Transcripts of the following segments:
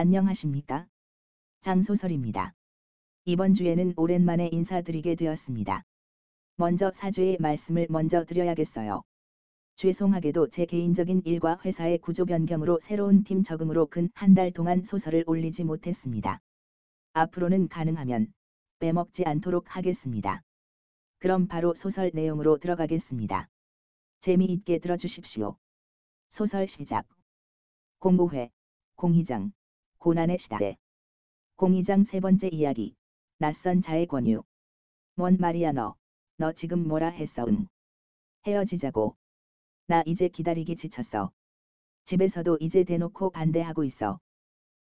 안녕하십니까? 장소설입니다. 이번 주에는 오랜만에 인사드리게 되었습니다. 먼저 사죄의 말씀을 먼저 드려야겠어요. 죄송하게도 제 개인적인 일과 회사의 구조 변경으로 새로운 팀 적응으로 근 한 달 동안 소설을 올리지 못했습니다. 앞으로는 가능하면 빼먹지 않도록 하겠습니다. 그럼 바로 소설 내용으로 들어가겠습니다. 재미있게 들어주십시오. 소설 시작. 공고회, 공희장, 고난의 시대. 공희장 세 번째 이야기. 낯선 자의 권유. 뭔 말이야 너. 너 지금 뭐라 했어 응. 헤어지자고. 나 이제 기다리기 지쳤어. 집에서도 이제 대놓고 반대하고 있어.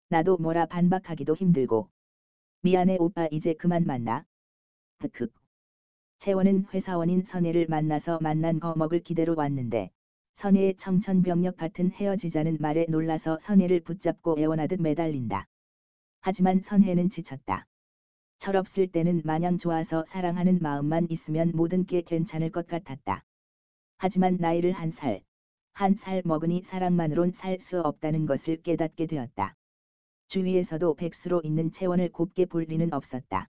나도 뭐라 반박하기도 힘들고. 미안해 오빠 이제 그만 만나. 흑흑. 채원은 회사원인 선혜를 만나서 만난 거 먹을 기대로 왔는데 선혜의 청천벽력 같은 헤어지자는 말에 놀라서 선혜를 붙잡고 애원하듯 매달린다. 하지만 선혜는 지쳤다. 철없을 때는 마냥 좋아서 사랑하는 마음만 있으면 모든 게 괜찮을 것 같았다. 하지만 나이를 한 살, 한 살 먹으니 사랑만으론 살 수 없다는 것을 깨닫게 되었다. 주위에서도 백수로 있는 채원을 곱게 볼 리는 없었다.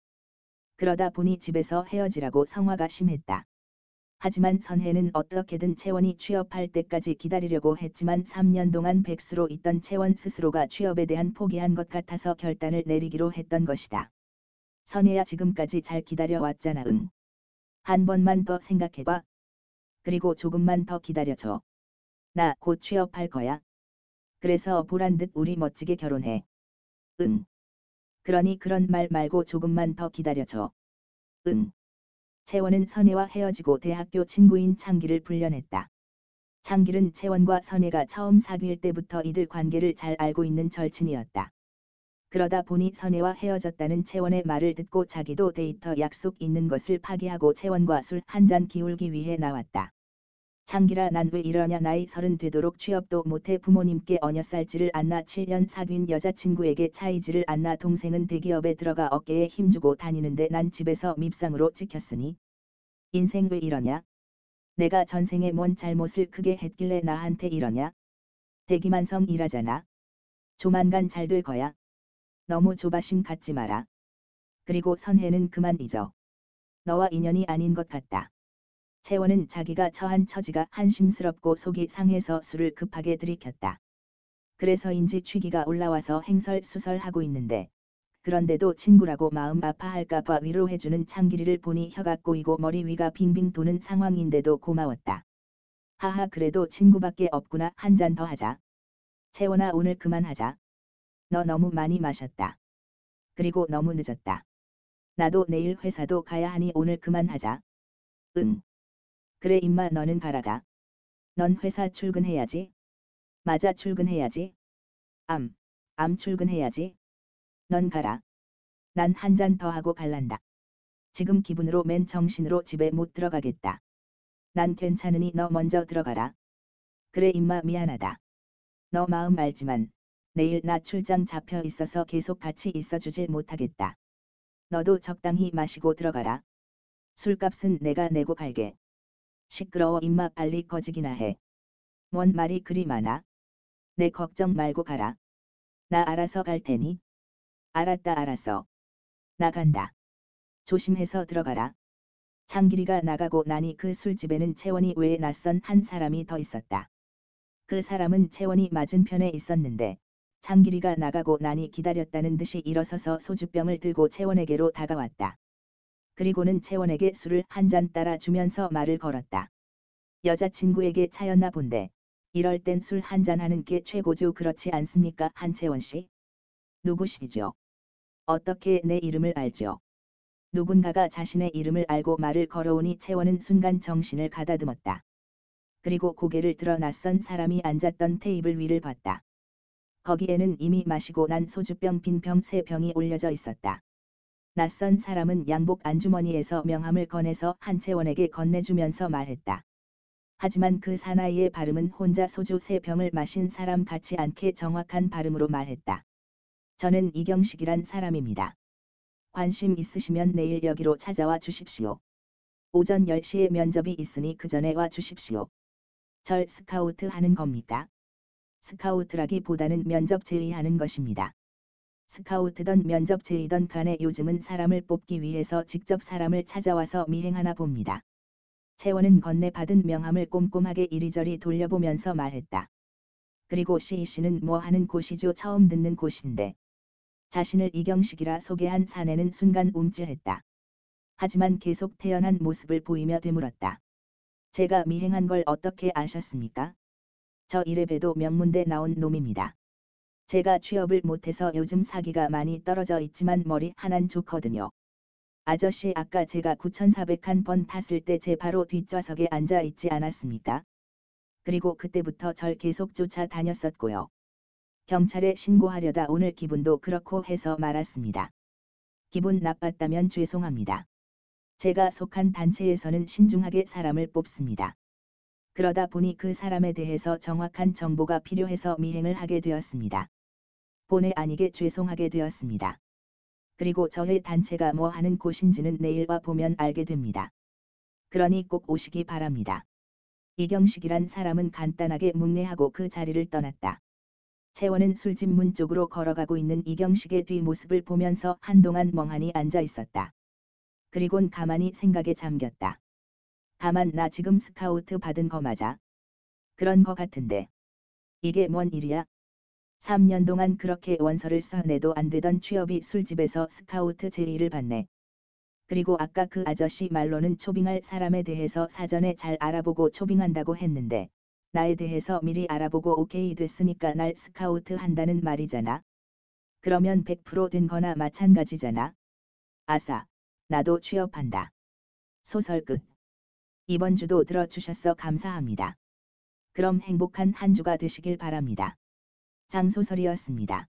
그러다 보니 집에서 헤어지라고 성화가 심했다. 하지만 선혜는 어떻게든 채원이 취업할 때까지 기다리려고 했지만 3년 동안 백수로 있던 채원 스스로가 취업에 대한 포기한 것 같아서 결단을 내리기로 했던 것이다. 선혜야 지금까지 잘 기다려왔잖아 응. 한 번만 더 생각해봐. 그리고 조금만 더 기다려줘. 나 곧 취업할 거야. 그래서 보란 듯 우리 멋지게 결혼해. 응. 그러니 그런 말 말고 조금만 더 기다려줘. 응. 채원은 선혜와 헤어지고 대학교 친구인 창기를 불려냈다. 창길은 채원과 선혜가 처음 사귈 때부터 이들 관계를 잘 알고 있는 절친이었다. 그러다 보니 선혜와 헤어졌다는 채원의 말을 듣고 자기도 데이터 약속 있는 것을 파기하고 채원과 술 한 잔 기울기 위해 나왔다. 창기라 난 왜 이러냐? 나이 서른 되도록 취업도 못해 부모님께 어녀살지를 않나 7년 사귄 여자친구에게 차이지를 않나 동생은 대기업에 들어가 어깨에 힘주고 다니는데 난 집에서 밉상으로 찍혔으니 인생 왜 이러냐? 내가 전생에 뭔 잘못을 크게 했길래 나한테 이러냐? 대기만성 일하잖아. 조만간 잘 될 거야. 너무 조바심 갖지 마라. 그리고 선혜는 그만 잊어. 너와 인연이 아닌 것 같다 채원은 자기가 처한 처지가 한심스럽고 속이 상해서 술을 급하게 들이켰다. 그래서인지 취기가 올라와서 행설수설하고 있는데 그런데도 친구라고 마음 아파할까봐 위로해주는 창길이를 보니 혀가 꼬이고 머리 위가 빙빙 도는 상황인데도 고마웠다. 하하 그래도 친구밖에 없구나 한 잔 더 하자. 채원아 오늘 그만하자. 너 너무 많이 마셨다. 그리고 너무 늦었다. 나도 내일 회사도 가야 하니 오늘 그만하자. 응. 그래 임마 너는 가라가. 넌 회사 출근해야지. 맞아 출근해야지. 암, 암 출근해야지. 넌 가라. 난 한 잔 더 하고 갈란다. 지금 기분으로 맨 정신으로 집에 못 들어가겠다. 난 괜찮으니 너 먼저 들어가라. 그래 임마 미안하다. 너 마음 알지만 내일 나 출장 잡혀 있어서 계속 같이 있어 주질 못하겠다. 너도 적당히 마시고 들어가라. 술값은 내가 내고 갈게. 시끄러워 임마 빨리 꺼지기나 해. 뭔 말이 그리 많아? 내 걱정 말고 가라. 나 알아서 갈 테니. 알았다 알았어. 나간다. 조심해서 들어가라. 창길이가 나가고 나니 그 술집에는 채원이 외에 낯선 한 사람이 더 있었다. 그 사람은 채원이 맞은편에 있었는데 창길이가 나가고 나니 기다렸다는 듯이 일어서서 소주병을 들고 채원에게로 다가왔다. 그리고는 채원에게 술을 한 잔 따라 주면서 말을 걸었다. 여자친구에게 차였나 본데 이럴 땐 술 한 잔 하는 게 최고죠 그렇지 않습니까 한채원 씨? 누구시죠? 어떻게 내 이름을 알죠? 누군가가 자신의 이름을 알고 말을 걸어오니 채원은 순간 정신을 가다듬었다. 그리고 고개를 들어 낯선 사람이 앉았던 테이블 위를 봤다. 거기에는 이미 마시고 난 소주병 빈 병 세 병이 올려져 있었다. 낯선 사람은 양복 안주머니에서 명함을 꺼내서 한채원에게 건네주면서 말했다. 하지만 그 사나이의 발음은 혼자 소주 세 병을 마신 사람 같지 않게 정확한 발음으로 말했다. 저는 이경식이란 사람입니다. 관심 있으시면 내일 여기로 찾아와 주십시오. 오전 10시에 면접이 있으니 그 전에 와 주십시오. 절 스카우트 하는 겁니까? 스카우트라기보다는 면접 제의하는 것입니다. 스카우트던 면접제이던 간에 요즘은 사람을 뽑기 위해서 직접 사람을 찾아와서 미행하나 봅니다. 채원은 건네받은 명함을 꼼꼼하게 이리저리 돌려보면서 말했다. 그리고 C씨는 뭐 하는 곳이죠 처음 듣는 곳인데. 자신을 이경식이라 소개한 사내는 순간 움찔했다. 하지만 계속 태연한 모습을 보이며 되물었다. 제가 미행한 걸 어떻게 아셨습니까? 저 이래봬도 명문대 나온 놈입니다. 제가 취업을 못해서 요즘 사기가 많이 떨어져 있지만 머리 하나는 좋거든요. 아저씨 아까 제가 9400한 번 탔을 때 제 바로 뒷좌석에 앉아 있지 않았습니까? 그리고 그때부터 절 계속 쫓아다녔었고요. 경찰에 신고하려다 오늘 기분도 그렇고 해서 말았습니다. 기분 나빴다면 죄송합니다. 제가 속한 단체에서는 신중하게 사람을 뽑습니다. 그러다 보니 그 사람에 대해서 정확한 정보가 필요해서 미행을 하게 되었습니다. 본의 아니게 죄송하게 되었습니다. 그리고 저의 단체가 뭐 하는 곳인지는 내일 와 보면 알게 됩니다. 그러니 꼭 오시기 바랍니다. 이경식이란 사람은 간단하게 묵내하고 그 자리를 떠났다. 채원은 술집 문 쪽으로 걸어가고 있는 이경식의 뒷모습을 보면서 한동안 멍하니 앉아 있었다. 그리곤 가만히 생각에 잠겼다. 다만 나 지금 스카우트 받은 거 맞아? 그런 거 같은데. 이게 뭔 일이야? 3년 동안 그렇게 원서를 써내도 안 되던 취업이 술집에서 스카우트 제의를 받네. 그리고 아까 그 아저씨 말로는 초빙할 사람에 대해서 사전에 잘 알아보고 초빙한다고 했는데, 나에 대해서 미리 알아보고 오케이 됐으니까 날 스카우트 한다는 말이잖아. 그러면 100%된 거나 마찬가지잖아. 아싸, 나도 취업한다. 소설 끝. 이번 주도 들어주셔서 감사합니다. 그럼 행복한 한 주가 되시길 바랍니다. 장소설이었습니다.